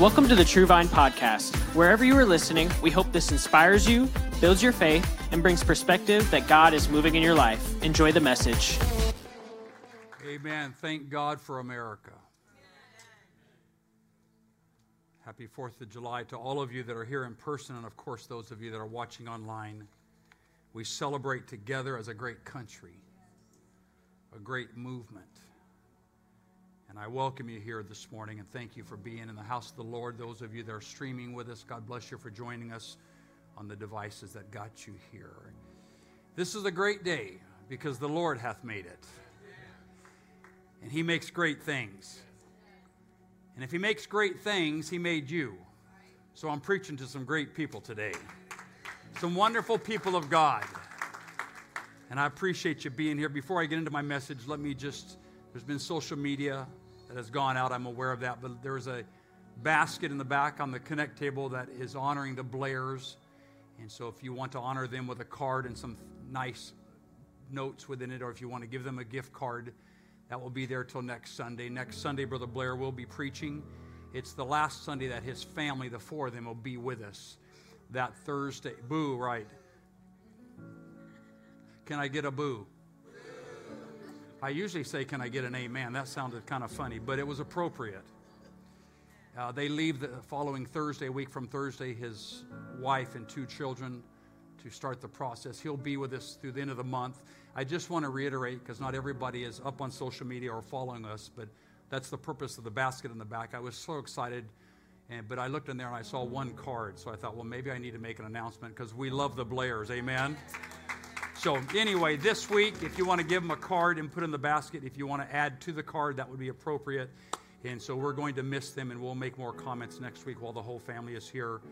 Welcome to the True Vine Podcast. Wherever you are listening, we hope this inspires you, builds your faith, and brings perspective that God is moving in your life. Enjoy the message. Amen. Thank God for America. Happy 4th of July to all of you that are here in person, and of course, those of you that are watching online. We celebrate together as a great country, a great movement. And I welcome you here this morning and thank you for being in the house of the Lord. Those of you that are streaming with us, God bless you for joining us on the devices that got you here. This is a great day because the Lord hath made it. And He makes great things. And if He makes great things, He made you. So I'm preaching to some great people today, some wonderful people of God. And I appreciate you being here. Before I get into my message, let me just, there's been social media that has gone out. I'm aware of that. But there's a basket in the back on the Connect table that is honoring the Blairs. And so if you want to honor them with a card and some nice notes within it, or if you want to give them a gift card, that will be there till next Sunday. Next Sunday, Brother Blair will be preaching. It's the last Sunday that his family, the four of them, will be with us. That Thursday. Boo, right. Can I get a boo? I usually say, Can I get an amen? That sounded kind of funny, but it was appropriate. Uh, they leave the following Thursday, a week from Thursday, his wife and two children to start the process. He'll be with us through the end of the month. I just want to reiterate, because not everybody is up on social media or following us, but that's the purpose of the basket in the back. I was so excited, and, but I looked in there and I saw one card, so I thought, well, maybe I need to make an announcement because we love the Blairs. Amen. So, anyway, this week, if you want to give them a card and put in the basket, if you want to add to the card, that would be appropriate. And so, we're going to miss them, and we'll make more comments next week while the whole family is here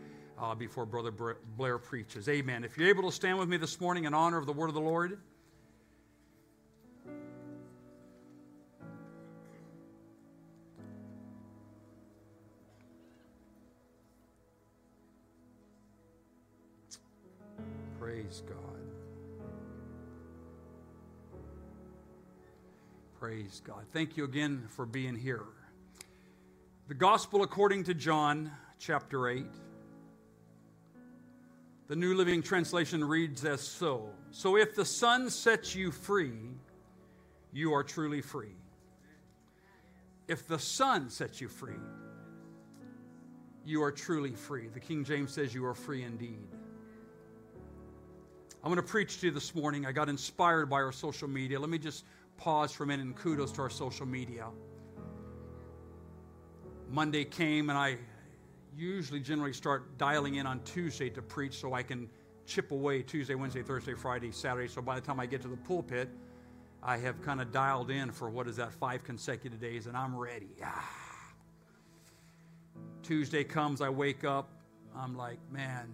uh, before Brother Blair preaches. Amen. If you're able to stand with me this morning in honor of the word of the Lord. Praise God. Praise God. Thank you again for being here. The Gospel according to John, chapter 8. The New Living Translation reads as so So if the Son sets you free, you are truly free. If the Son sets you free, you are truly free. The King James says you are free indeed. I'm going to preach to you this morning. I got inspired by our social media. Let me just pause for a minute and kudos to our social media. Monday came, and I usually generally start dialing in on Tuesday to preach so I can chip away Tuesday, Wednesday, Thursday, Friday, Saturday. So by the time I get to the pulpit, I have kind of dialed in for what is that, five consecutive days, and I'm ready. Ah. Tuesday comes, I wake up, I'm like, man,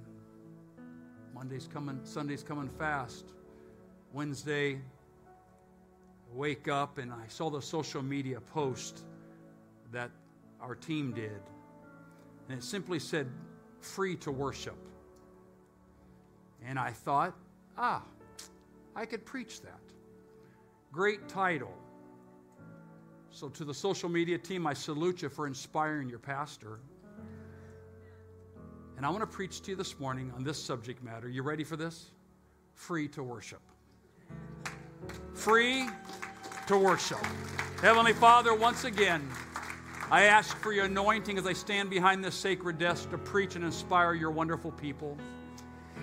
Monday's coming, Sunday's coming fast. Wednesday, wake up and I saw the social media post that our team did. And it simply said, free to worship. And I thought, ah, I could preach that. Great title. So, to the social media team, I salute you for inspiring your pastor. And I want to preach to you this morning on this subject matter. You ready for this? Free to worship. Free to worship. Heavenly Father, once again, I ask for your anointing as I stand behind this sacred desk to preach and inspire your wonderful people.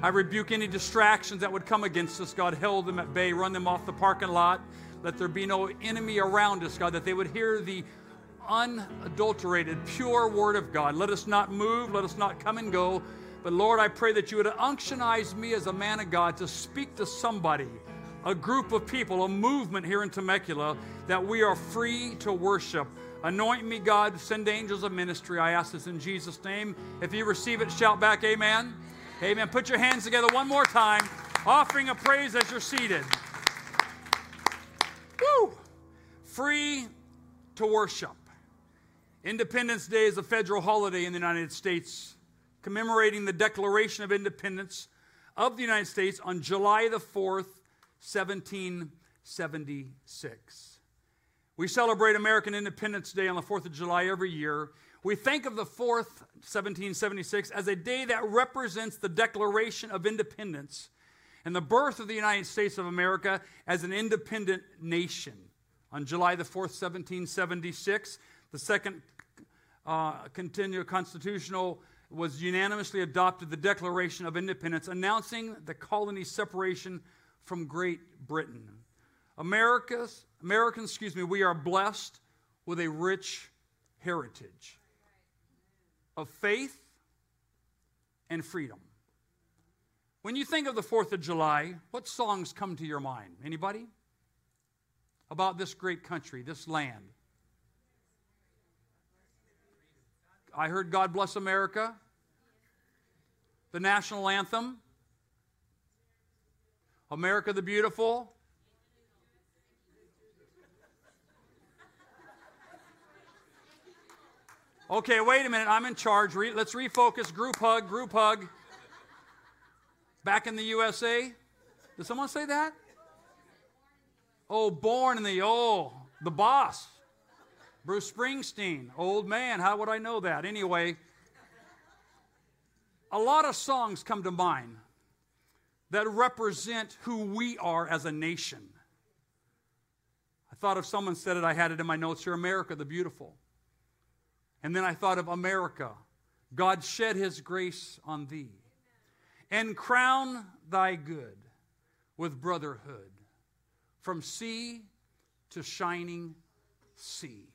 I rebuke any distractions that would come against us, God. Hold them at bay, run them off the parking lot. Let there be no enemy around us, God, that they would hear the unadulterated, pure word of God. Let us not move, let us not come and go. But Lord, I pray that you would unctionize me as a man of God to speak to somebody a group of people, a movement here in Temecula that we are free to worship. Anoint me, God. Send angels of ministry. I ask this in Jesus' name. If you receive it, shout back, Amen. Amen. Put your hands together one more time, offering a praise as you're seated. Woo! Free to worship. Independence Day is a federal holiday in the United States, commemorating the Declaration of Independence of the United States on July the 4th, 1776. We celebrate American Independence Day on the 4th of July every year. We think of the 4th, 1776, as a day that represents the Declaration of Independence and the birth of the United States of America as an independent nation. On July the 4th, 1776, the second uh, continual constitutional was unanimously adopted the Declaration of Independence, announcing the colony's separation from Great Britain. America's, Americans, excuse me, we are blessed with a rich heritage of faith and freedom. When you think of the 4th of July, what songs come to your mind? Anybody? About this great country, this land. I heard God Bless America, the national anthem, America the Beautiful, Okay, wait a minute. I'm in charge. Re- let's refocus. Group hug, group hug. Back in the USA. Did someone say that? Oh, born in the, oh, the boss. Bruce Springsteen, old man. How would I know that? Anyway, a lot of songs come to mind that represent who we are as a nation. I thought if someone said it, I had it in my notes here America the Beautiful. And then I thought of America. God shed his grace on thee and crown thy good with brotherhood from sea to shining sea.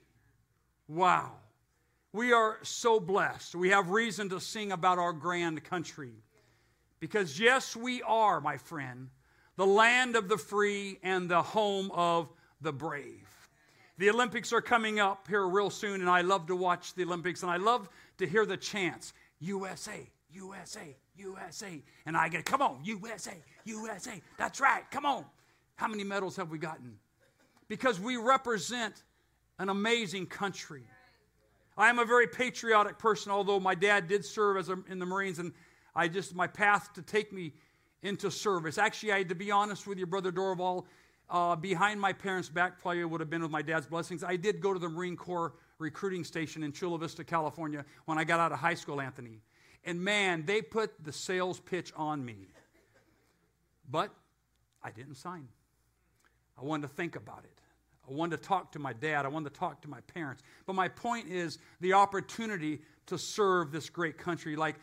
Wow. We are so blessed. We have reason to sing about our grand country. Because, yes, we are, my friend, the land of the free and the home of the brave. The Olympics are coming up here real soon, and I love to watch the Olympics, and I love to hear the chants USA, USA, USA. And I get, come on, USA, USA. That's right, come on. How many medals have we gotten? Because we represent an amazing country. I am a very patriotic person, although my dad did serve as a, in the Marines, and I just, my path to take me into service. Actually, I had to be honest with you, Brother Dorval, uh, behind my parents' back, probably would have been with my dad's blessings. I did go to the Marine Corps recruiting station in Chula Vista, California, when I got out of high school, Anthony. And man, they put the sales pitch on me. But I didn't sign. I wanted to think about it. I wanted to talk to my dad. I wanted to talk to my parents. But my point is the opportunity to serve this great country like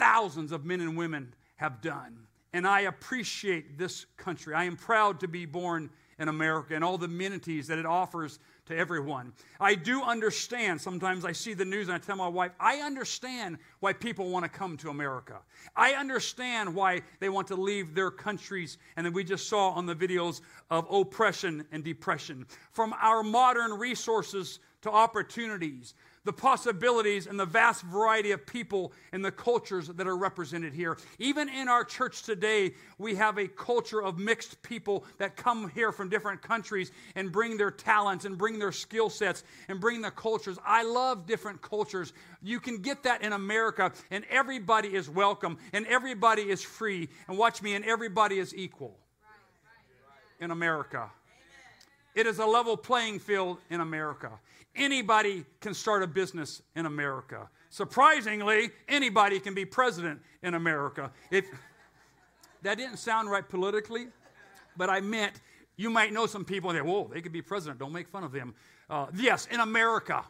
thousands of men and women have done and I appreciate this country. I am proud to be born in America and all the amenities that it offers to everyone. I do understand. Sometimes I see the news and I tell my wife, I understand why people want to come to America. I understand why they want to leave their countries. And then we just saw on the videos of oppression and depression. From our modern resources to opportunities, the possibilities and the vast variety of people and the cultures that are represented here. Even in our church today, we have a culture of mixed people that come here from different countries and bring their talents and bring their skill sets and bring their cultures. I love different cultures. You can get that in America, and everybody is welcome, and everybody is free. And watch me, and everybody is equal in America. It is a level playing field in America. Anybody can start a business in America. Surprisingly, anybody can be president in America. If that didn't sound right politically, but I meant you might know some people and say, "Whoa, they could be president. Don't make fun of them." Uh, yes, in America,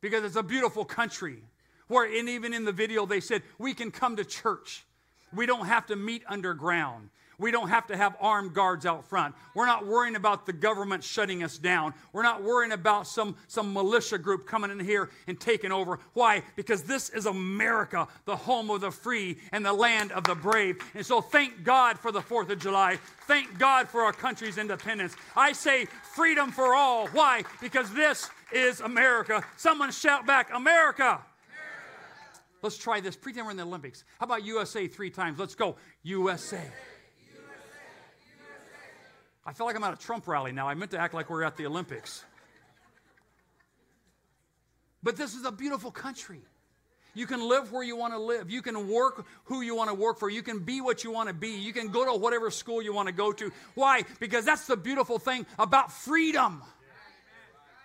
because it's a beautiful country. Where, and even in the video, they said we can come to church. We don't have to meet underground. We don't have to have armed guards out front. We're not worrying about the government shutting us down. We're not worrying about some, some militia group coming in here and taking over. Why? Because this is America, the home of the free and the land of the brave. And so thank God for the 4th of July. Thank God for our country's independence. I say freedom for all. Why? Because this is America. Someone shout back, America. Let's try this. Pretend we're in the Olympics. How about USA three times? Let's go. USA. I feel like I'm at a Trump rally now. I meant to act like we're at the Olympics. But this is a beautiful country. You can live where you want to live. You can work who you want to work for. You can be what you want to be. You can go to whatever school you want to go to. Why? Because that's the beautiful thing about freedom.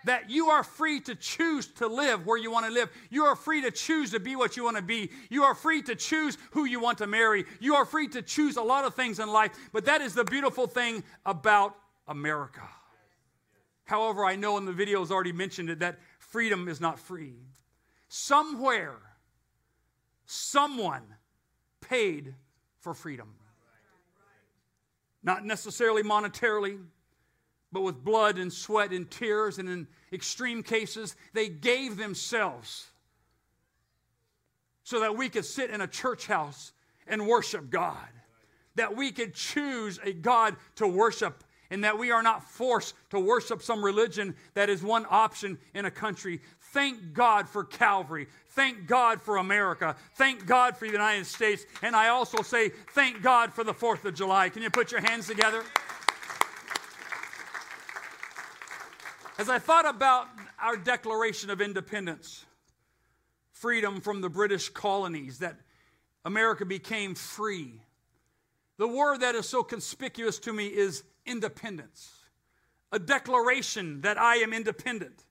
That you are free to choose to live where you want to live. You are free to choose to be what you want to be. You are free to choose who you want to marry. You are free to choose a lot of things in life, but that is the beautiful thing about America. However, I know in the video has already mentioned it that freedom is not free. Somewhere, someone paid for freedom. Not necessarily monetarily, but with blood and sweat and tears, and in extreme cases, they gave themselves so that we could sit in a church house and worship God, that we could choose a God to worship, and that we are not forced to worship some religion that is one option in a country. Thank God for Calvary. Thank God for America. Thank God for the United States. And I also say, thank God for the 4th of July. Can you put your hands together? As I thought about our Declaration of Independence, freedom from the British colonies, that America became free, the word that is so conspicuous to me is independence. A declaration that I am independent,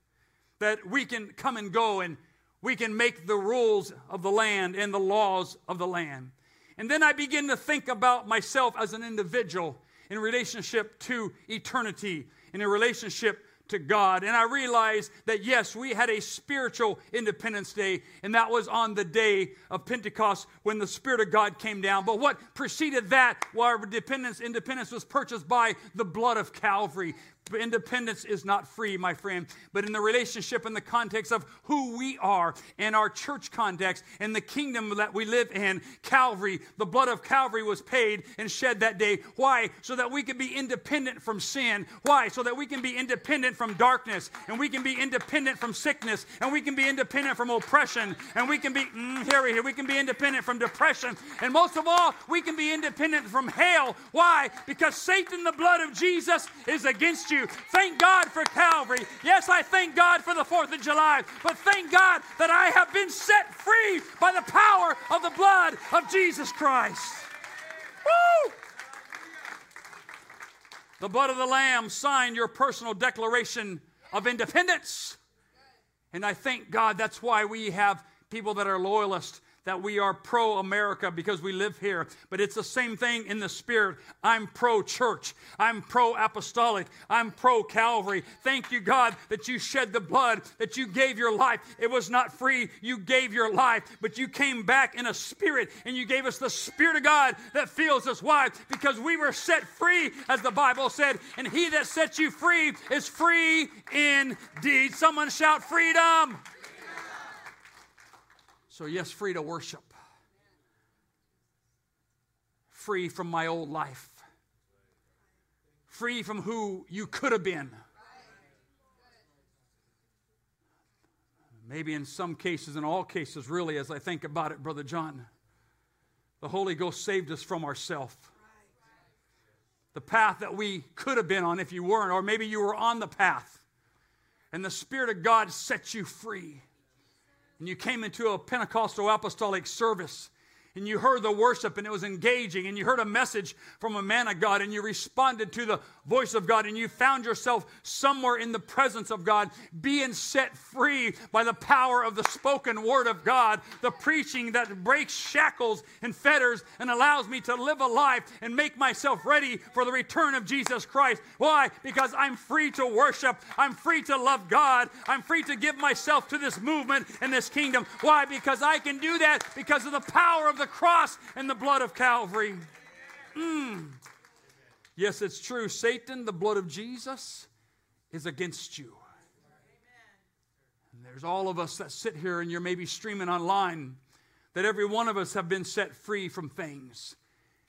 that we can come and go and we can make the rules of the land and the laws of the land. And then I begin to think about myself as an individual in relationship to eternity, in a relationship to God. And I realized that yes, we had a spiritual Independence Day, and that was on the day of Pentecost when the Spirit of God came down. But what preceded that, while our independence was purchased by the blood of Calvary. Independence is not free, my friend, but in the relationship and the context of who we are and our church context and the kingdom that we live in, Calvary, the blood of Calvary was paid and shed that day. Why? So that we can be independent from sin. Why? So that we can be independent from darkness and we can be independent from sickness and we can be independent from oppression and we can be, mm, here we, here, we can be independent from depression. And most of all, we can be independent from hell. Why? Because Satan, the blood of Jesus, is against you. Thank God for Calvary. Yes, I thank God for the 4th of July, but thank God that I have been set free by the power of the blood of Jesus Christ. Woo! The blood of the Lamb signed your personal declaration of independence. And I thank God that's why we have people that are loyalists that we are pro America because we live here, but it's the same thing in the spirit. I'm pro church. I'm pro apostolic. I'm pro Calvary. Thank you, God, that you shed the blood, that you gave your life. It was not free. You gave your life, but you came back in a spirit and you gave us the Spirit of God that fills us. Why? Because we were set free, as the Bible said, and he that sets you free is free indeed. Someone shout freedom. So, yes, free to worship, free from my old life, free from who you could have been. Maybe in some cases, in all cases, really, as I think about it, Brother John, the Holy Ghost saved us from ourself. The path that we could have been on if you weren't, or maybe you were on the path, and the Spirit of God set you free and you came into a Pentecostal apostolic service and you heard the worship and it was engaging and you heard a message from a man of God and you responded to the voice of God and you found yourself somewhere in the presence of God being set free by the power of the spoken word of God, the preaching that breaks shackles and fetters and allows me to live a life and make myself ready for the return of Jesus Christ. Why? Because I'm free to worship, I'm free to love God, I'm free to give myself to this movement and this kingdom. Why? Because I can do that because of the power of the cross and the blood of Calvary. Mm. Yes, it's true. Satan, the blood of Jesus, is against you. And there's all of us that sit here and you're maybe streaming online that every one of us have been set free from things.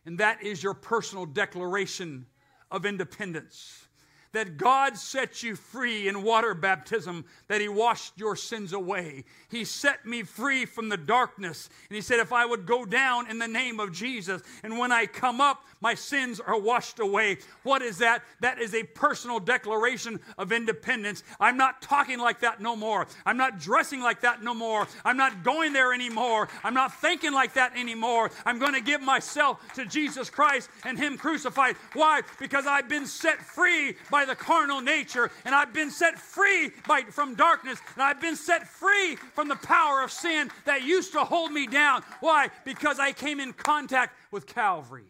And that is your personal declaration of independence that God set you free in water baptism, that He washed your sins away. He set me free from the darkness. And He said, if I would go down in the name of Jesus, and when I come up, my sins are washed away. What is that? That is a personal declaration of independence. I'm not talking like that no more. I'm not dressing like that no more. I'm not going there anymore. I'm not thinking like that anymore. I'm going to give myself to Jesus Christ and Him crucified. Why? Because I've been set free by by the carnal nature, and I've been set free by, from darkness, and I've been set free from the power of sin that used to hold me down. Why? Because I came in contact with Calvary.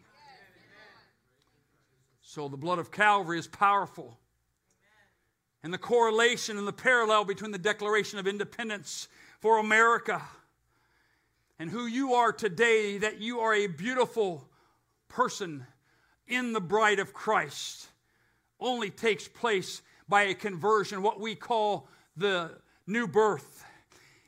So the blood of Calvary is powerful. And the correlation and the parallel between the Declaration of Independence for America and who you are today, that you are a beautiful person in the bride of Christ, only takes place by a conversion, what we call the new birth.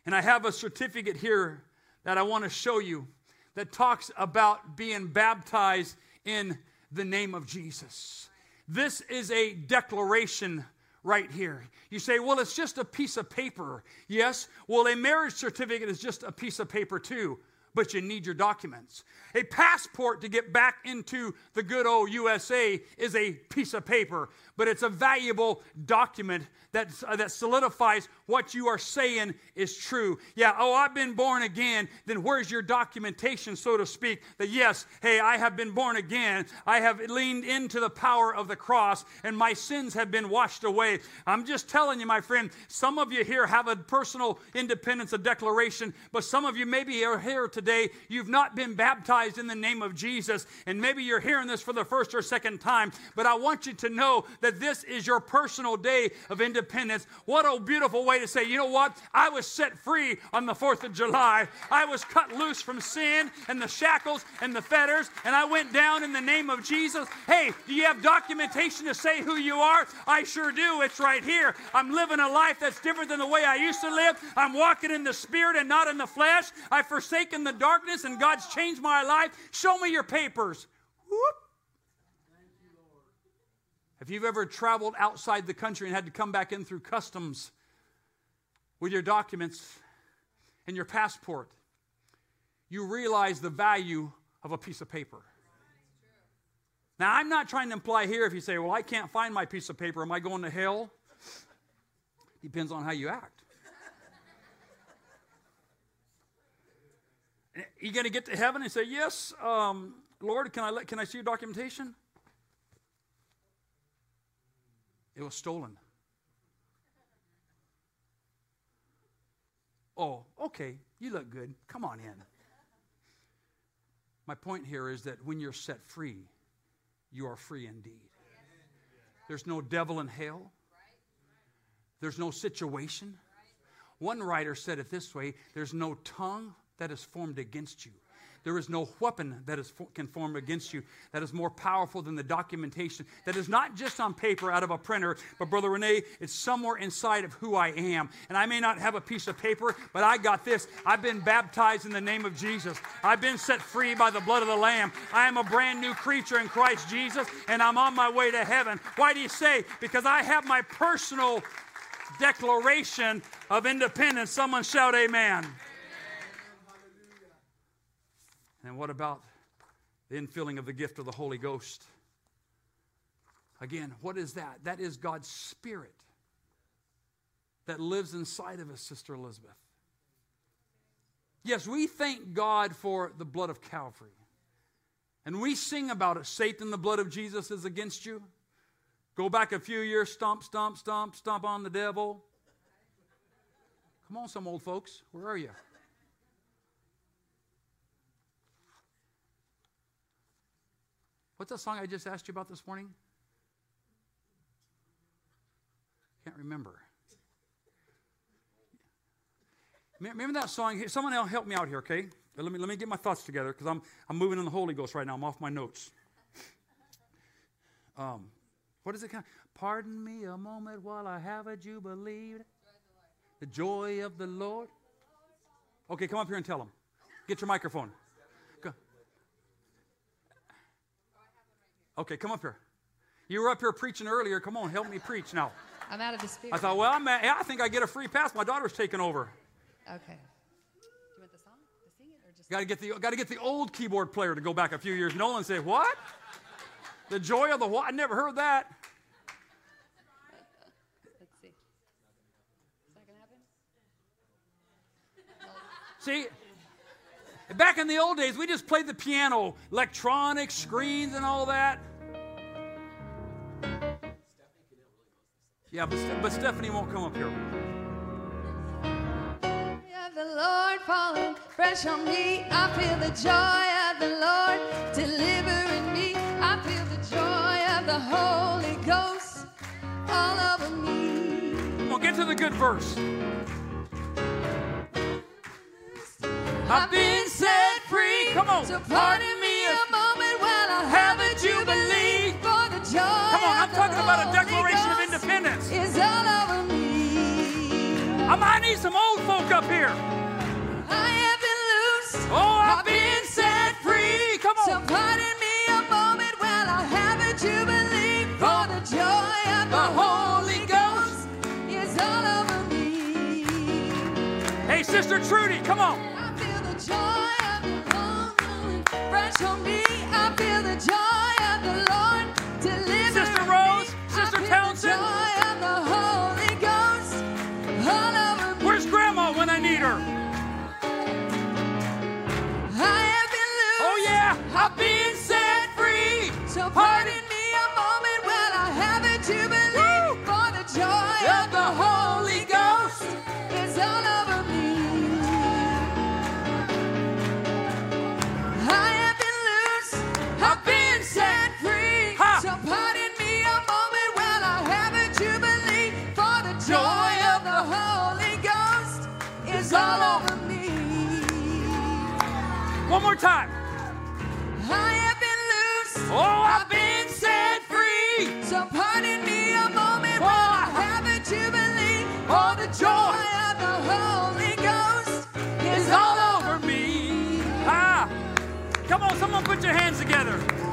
And I have a certificate here that I want to show you that talks about being baptized in the name of Jesus. This is a declaration right here. You say, well, it's just a piece of paper. Yes, well, a marriage certificate is just a piece of paper too, but you need your documents. A passport to get back into the good old USA is a piece of paper, but it's a valuable document that, uh, that solidifies what you are saying is true. Yeah, oh, I've been born again. Then where's your documentation, so to speak, that yes, hey, I have been born again. I have leaned into the power of the cross and my sins have been washed away. I'm just telling you, my friend, some of you here have a personal independence, a declaration, but some of you maybe are here today. You've not been baptized in the name of Jesus, and maybe you're hearing this for the first or second time, but I want you to know that this is your personal day of independence. What a beautiful way to say, you know what? I was set free on the 4th of July. I was cut loose from sin and the shackles and the fetters, and I went down in the name of Jesus. Hey, do you have documentation to say who you are? I sure do. It's right here. I'm living a life that's different than the way I used to live. I'm walking in the spirit and not in the flesh. I've forsaken the darkness, and God's changed my life. Show me your papers. Whoop. If you've ever traveled outside the country and had to come back in through customs with your documents and your passport, you realize the value of a piece of paper. Now, I'm not trying to imply here if you say, well, I can't find my piece of paper, am I going to hell? Depends on how you act. you going to get to heaven and say, yes, um, Lord, can I, let, can I see your documentation? It was stolen. Oh, okay, you look good. Come on in. My point here is that when you're set free, you are free indeed. There's no devil in hell, there's no situation. One writer said it this way there's no tongue that is formed against you. There is no weapon that is, can form against you that is more powerful than the documentation that is not just on paper out of a printer, but Brother Renee, it's somewhere inside of who I am. And I may not have a piece of paper, but I got this. I've been baptized in the name of Jesus. I've been set free by the blood of the Lamb. I am a brand new creature in Christ Jesus, and I'm on my way to heaven. Why do you say? Because I have my personal declaration of independence. Someone shout, Amen. And what about the infilling of the gift of the Holy Ghost? Again, what is that? That is God's Spirit that lives inside of us, Sister Elizabeth. Yes, we thank God for the blood of Calvary. And we sing about it. Satan, the blood of Jesus is against you. Go back a few years, stomp, stomp, stomp, stomp on the devil. Come on, some old folks. Where are you? What's that song I just asked you about this morning? Can't remember. Remember that song? Someone else help me out here, okay? Let me, let me get my thoughts together because I'm, I'm moving in the Holy Ghost right now. I'm off my notes. Um, what is it? Kind of, Pardon me a moment while I have a jubilee. The joy of the Lord. Okay, come up here and tell them. Get your microphone. Okay, come up here. You were up here preaching earlier. Come on, help me preach now. I'm out of the spirit. I thought, well, I'm, I think I get a free pass. My daughter's taking over. Okay. Do you want the song to sing it or just? Got to get the got to get the old keyboard player to go back a few years. Nolan say, what? The joy of the what? I never heard that. Let's see. Is that gonna happen? See, Back in the old days, we just played the piano, electronic screens and all that. Yeah, but, but Stephanie won't come up here. the Lord falling fresh on me. I feel the joy of the Lord delivering me. I feel the joy of the Holy Ghost all over me. We'll get to the good verse. I've been set free. Come on. So pardon me a moment while I have a jubilee for the joy. Come on, I'm talking about a declaration of independence. Is all over me. I might need some old folk up here. I have been loose. Oh, I've been set free. Come So on. pardon me a moment while I have a jubilee for oh. the joy of the Holy Ghost is all over me. Hey, Sister Trudy, come on. Joy of the fresh on me. I feel the joy more time. I have been loose. Oh, I've been set free. So pardon me a moment while I have a jubilee. For the joy of the Holy Ghost is all over me. Ah. Come on, someone put your hands together.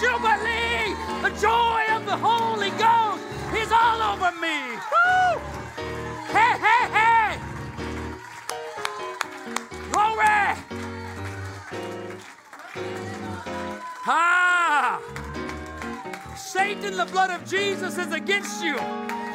Jubilee. The joy of the Holy Ghost is all over me. Woo! Hey, hey, hey! Glory! Ah! Satan, the blood of Jesus is against you.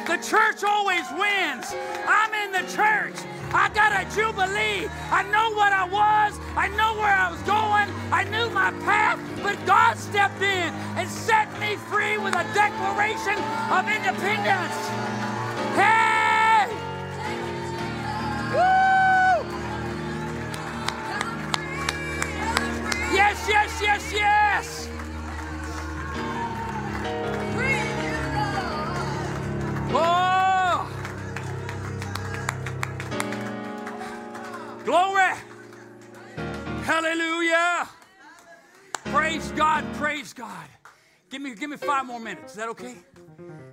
The church always wins. I'm in the church. I got a jubilee. I know what I was. I know where I was going. I knew my path. But God stepped in and set me free with a declaration of independence. Hey! Hallelujah! Praise God, praise God. Give me, give me five more minutes. Is that okay?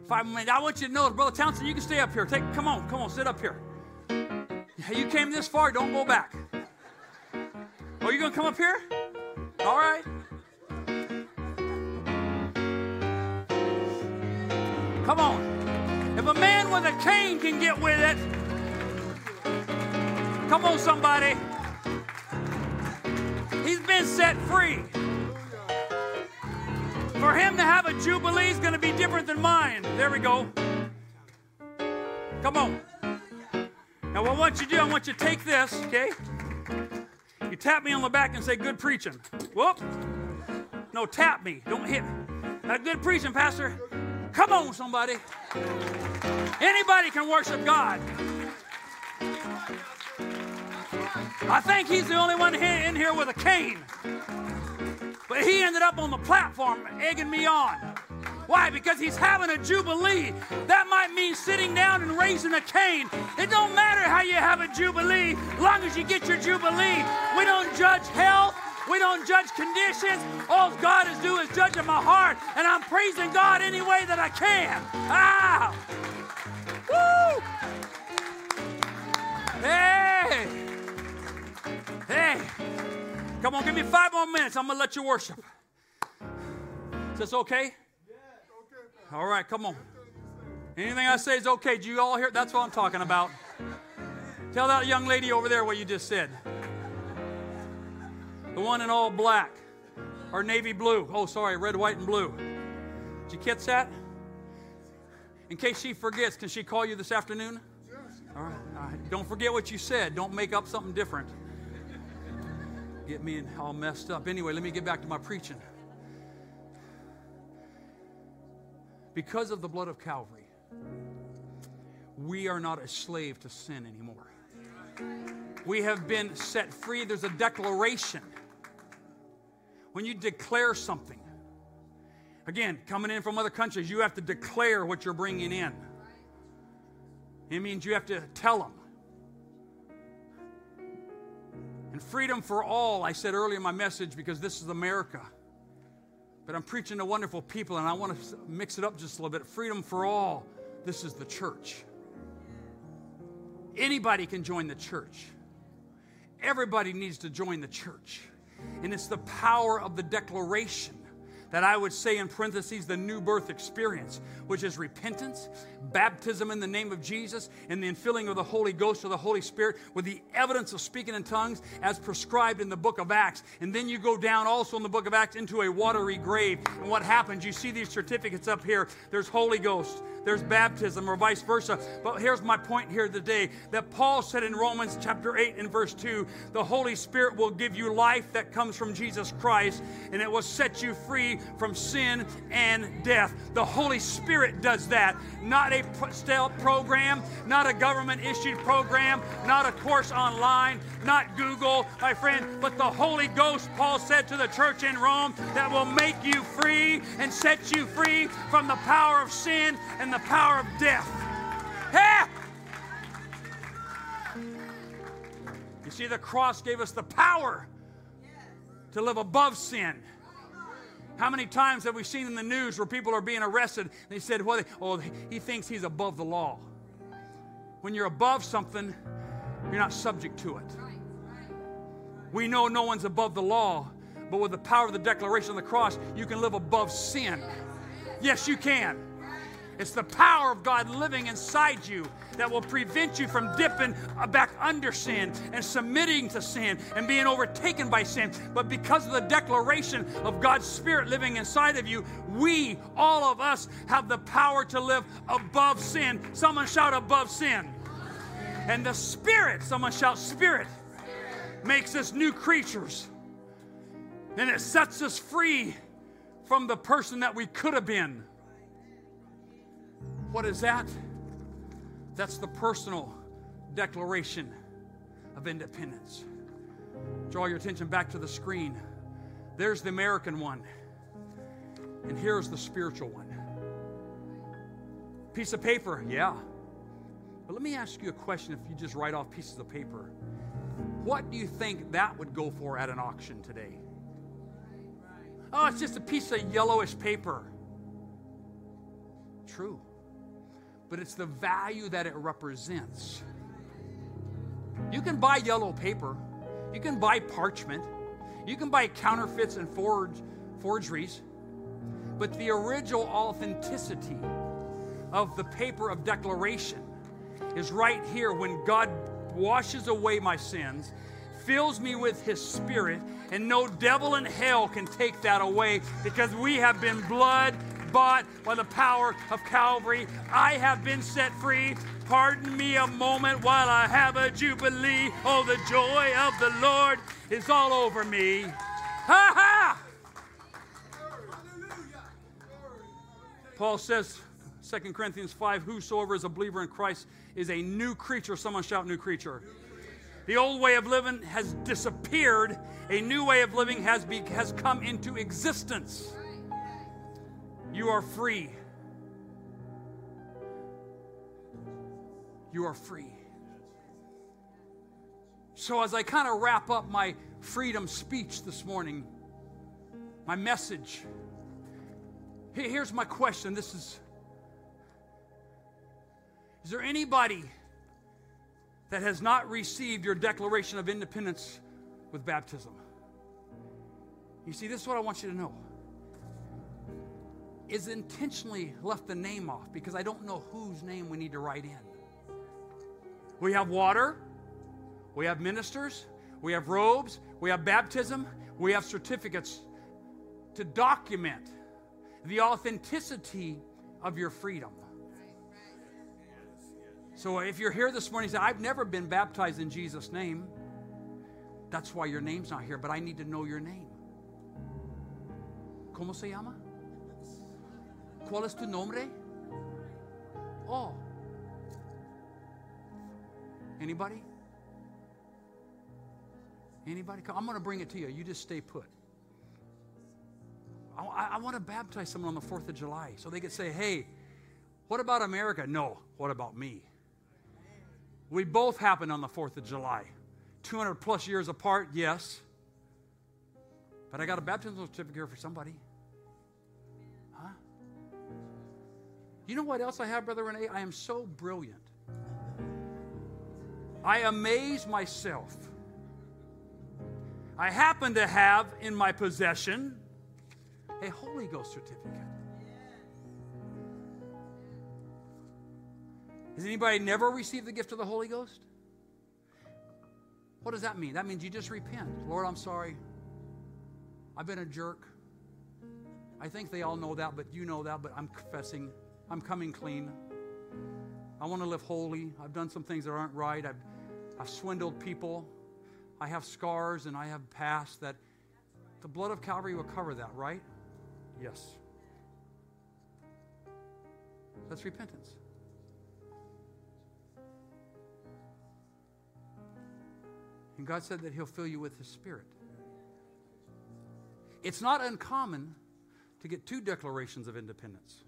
Five more minutes. I want you to know, Brother Townsend, you can stay up here. Take, come on, come on, sit up here. You came this far, don't go back. Oh, you gonna come up here? All right. Come on. If a man with a cane can get with it, come on, somebody. He's set free. For him to have a jubilee is going to be different than mine. There we go. Come on. Now, what I want you to do, I want you to take this, okay? You tap me on the back and say, Good preaching. Whoop. No, tap me. Don't hit me. That good preaching, Pastor. Come on, somebody. Anybody can worship God. I think he's the only one here- in here with a cane. But he ended up on the platform egging me on. Why? Because he's having a jubilee. That might mean sitting down and raising a cane. It don't matter how you have a jubilee, long as you get your jubilee. We don't judge health. We don't judge conditions. All God is doing is judging my heart, and I'm praising God any way that I can. Ah! Woo! Come on, give me five more minutes. I'm gonna let you worship. Is this okay? All right, come on. Anything I say is okay. Do you all hear? That's what I'm talking about. Tell that young lady over there what you just said. The one in all black or navy blue. Oh, sorry, red, white, and blue. Did you catch that? In case she forgets, can she call you this afternoon? All right, all right. Don't forget what you said. Don't make up something different. Get me all messed up. Anyway, let me get back to my preaching. Because of the blood of Calvary, we are not a slave to sin anymore. We have been set free. There's a declaration. When you declare something, again, coming in from other countries, you have to declare what you're bringing in. It means you have to tell them. And freedom for all, I said earlier in my message, because this is America. But I'm preaching to wonderful people, and I want to mix it up just a little bit. Freedom for all, this is the church. Anybody can join the church. Everybody needs to join the church. And it's the power of the declaration that I would say in parentheses the new birth experience, which is repentance, baptism in the name of Jesus, and the infilling of the Holy Ghost or the Holy Spirit with the evidence of speaking in tongues as prescribed in the book of Acts. And then you go down also in the book of Acts into a watery grave. And what happens? You see these certificates up here. There's Holy Ghost, there's baptism, or vice versa. But here's my point here today that Paul said in Romans chapter 8 and verse 2 the Holy Spirit will give you life that comes from Jesus Christ, and it will set you free from sin and death. The Holy Spirit does that, not a stealth program, not a government issued program, not a course online, not Google, my friend, but the Holy Ghost, Paul said to the church in Rome, that will make you free and set you free from the power of sin and the power of death. Hey! You see, the cross gave us the power to live above sin. How many times have we seen in the news where people are being arrested? They said, well, oh, he thinks he's above the law. When you're above something, you're not subject to it. We know no one's above the law, but with the power of the declaration of the cross, you can live above sin. Yes, you can. It's the power of God living inside you that will prevent you from dipping uh, back under sin and submitting to sin and being overtaken by sin. But because of the declaration of God's Spirit living inside of you, we, all of us, have the power to live above sin. Someone shout, above sin. And the Spirit, someone shout, Spirit, makes us new creatures. And it sets us free from the person that we could have been. What is that? That's the personal declaration of independence. Draw your attention back to the screen. There's the American one, and here's the spiritual one. Piece of paper, yeah. But let me ask you a question if you just write off pieces of paper. What do you think that would go for at an auction today? Oh, it's just a piece of yellowish paper. True but it's the value that it represents. You can buy yellow paper, you can buy parchment, you can buy counterfeits and forge, forgeries, but the original authenticity of the paper of declaration is right here when God washes away my sins, fills me with His Spirit, and no devil in hell can take that away because we have been blood bought by the power of Calvary. I have been set free. Pardon me a moment while I have a jubilee. Oh, the joy of the Lord is all over me. Ha ha! Hallelujah. Paul says, 2 Corinthians 5, whosoever is a believer in Christ is a new creature. Someone shout, new creature. The old way of living has disappeared. A new way of living has, be, has come into existence. You are free. You are free. So, as I kind of wrap up my freedom speech this morning, my message, here's my question. This is Is there anybody that has not received your declaration of independence with baptism? You see, this is what I want you to know is intentionally left the name off because I don't know whose name we need to write in. We have water, we have ministers, we have robes, we have baptism, we have certificates to document the authenticity of your freedom. So if you're here this morning, say, I've never been baptized in Jesus' name. That's why your name's not here, but I need to know your name. ¿Cómo se llama? ¿Cuál es tu nombre? Oh. Anybody? Anybody? I'm going to bring it to you. You just stay put. I, I, I want to baptize someone on the 4th of July so they could say, hey, what about America? No. What about me? We both happened on the 4th of July. 200 plus years apart, yes. But I got a baptismal certificate for somebody. You know what else I have, Brother Renee? I am so brilliant. I amaze myself. I happen to have in my possession a Holy Ghost certificate. Has anybody never received the gift of the Holy Ghost? What does that mean? That means you just repent. Lord, I'm sorry. I've been a jerk. I think they all know that, but you know that, but I'm confessing. I'm coming clean. I want to live holy. I've done some things that aren't right. I've, I've swindled people. I have scars and I have past that the blood of Calvary will cover that, right? Yes. That's repentance. And God said that He'll fill you with His Spirit. It's not uncommon to get two declarations of independence.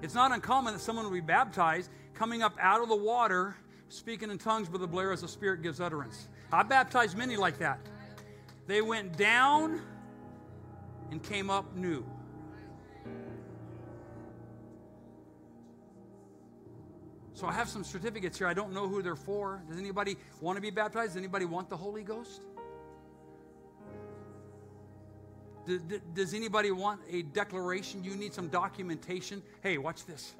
It's not uncommon that someone will be baptized coming up out of the water, speaking in tongues, with the blare as the Spirit gives utterance. I baptized many like that. They went down and came up new. So I have some certificates here. I don't know who they're for. Does anybody want to be baptized? Does anybody want the Holy Ghost? Does anybody want a declaration? You need some documentation. Hey, watch this.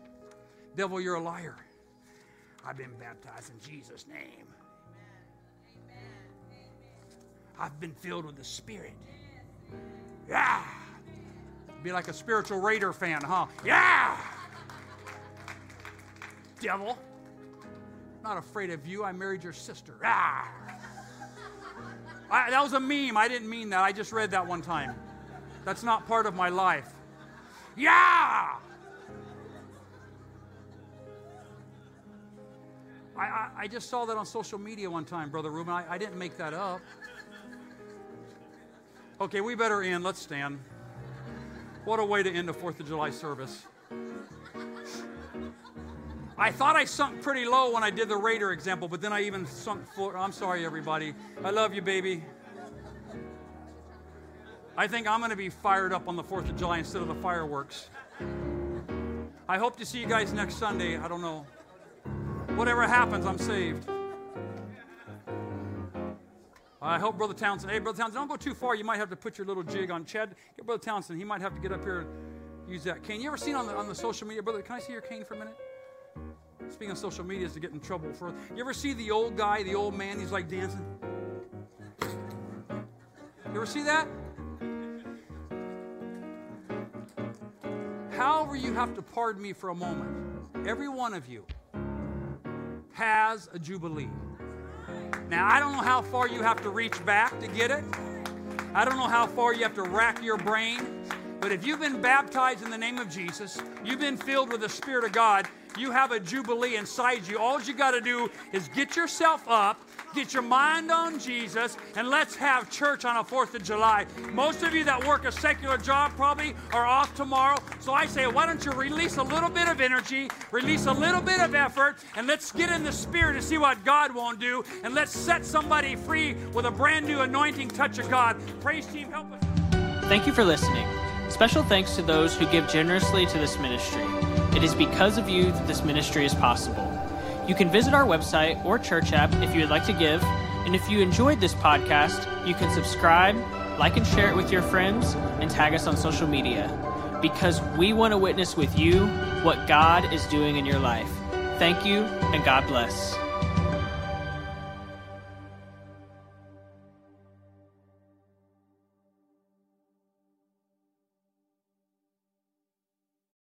Devil, you're a liar. I've been baptized in Jesus' name. I've been filled with the Spirit. Yeah. Be like a spiritual Raider fan, huh? Yeah devil. Not afraid of you. I married your sister. Ah. I, that was a meme. I didn't mean that. I just read that one time. That's not part of my life. Yeah. I, I, I just saw that on social media one time, Brother Ruben. I, I didn't make that up. Okay, we better end. Let's stand. What a way to end a 4th of July service. I thought I sunk pretty low when I did the Raider example, but then I even sunk floor. I'm sorry, everybody. I love you, baby. I think I'm going to be fired up on the 4th of July instead of the fireworks. I hope to see you guys next Sunday. I don't know. Whatever happens, I'm saved. I hope Brother Townsend. Hey, Brother Townsend, don't go too far. You might have to put your little jig on. Chad, get Brother Townsend. He might have to get up here and use that cane. You ever seen on the on the social media, brother? Can I see your cane for a minute? Speaking of social media, is to get in trouble for. You ever see the old guy, the old man? He's like dancing. You ever see that? However, you have to pardon me for a moment. Every one of you has a jubilee. Now, I don't know how far you have to reach back to get it. I don't know how far you have to rack your brain. But if you've been baptized in the name of Jesus, you've been filled with the Spirit of God, you have a jubilee inside you. All you got to do is get yourself up, get your mind on Jesus, and let's have church on a 4th of July. Most of you that work a secular job probably are off tomorrow. So I say, why don't you release a little bit of energy, release a little bit of effort, and let's get in the spirit and see what God won't do, and let's set somebody free with a brand new anointing touch of God. Praise team, help us. Thank you for listening. Special thanks to those who give generously to this ministry. It is because of you that this ministry is possible. You can visit our website or church app if you would like to give. And if you enjoyed this podcast, you can subscribe, like and share it with your friends, and tag us on social media. Because we want to witness with you what God is doing in your life. Thank you, and God bless.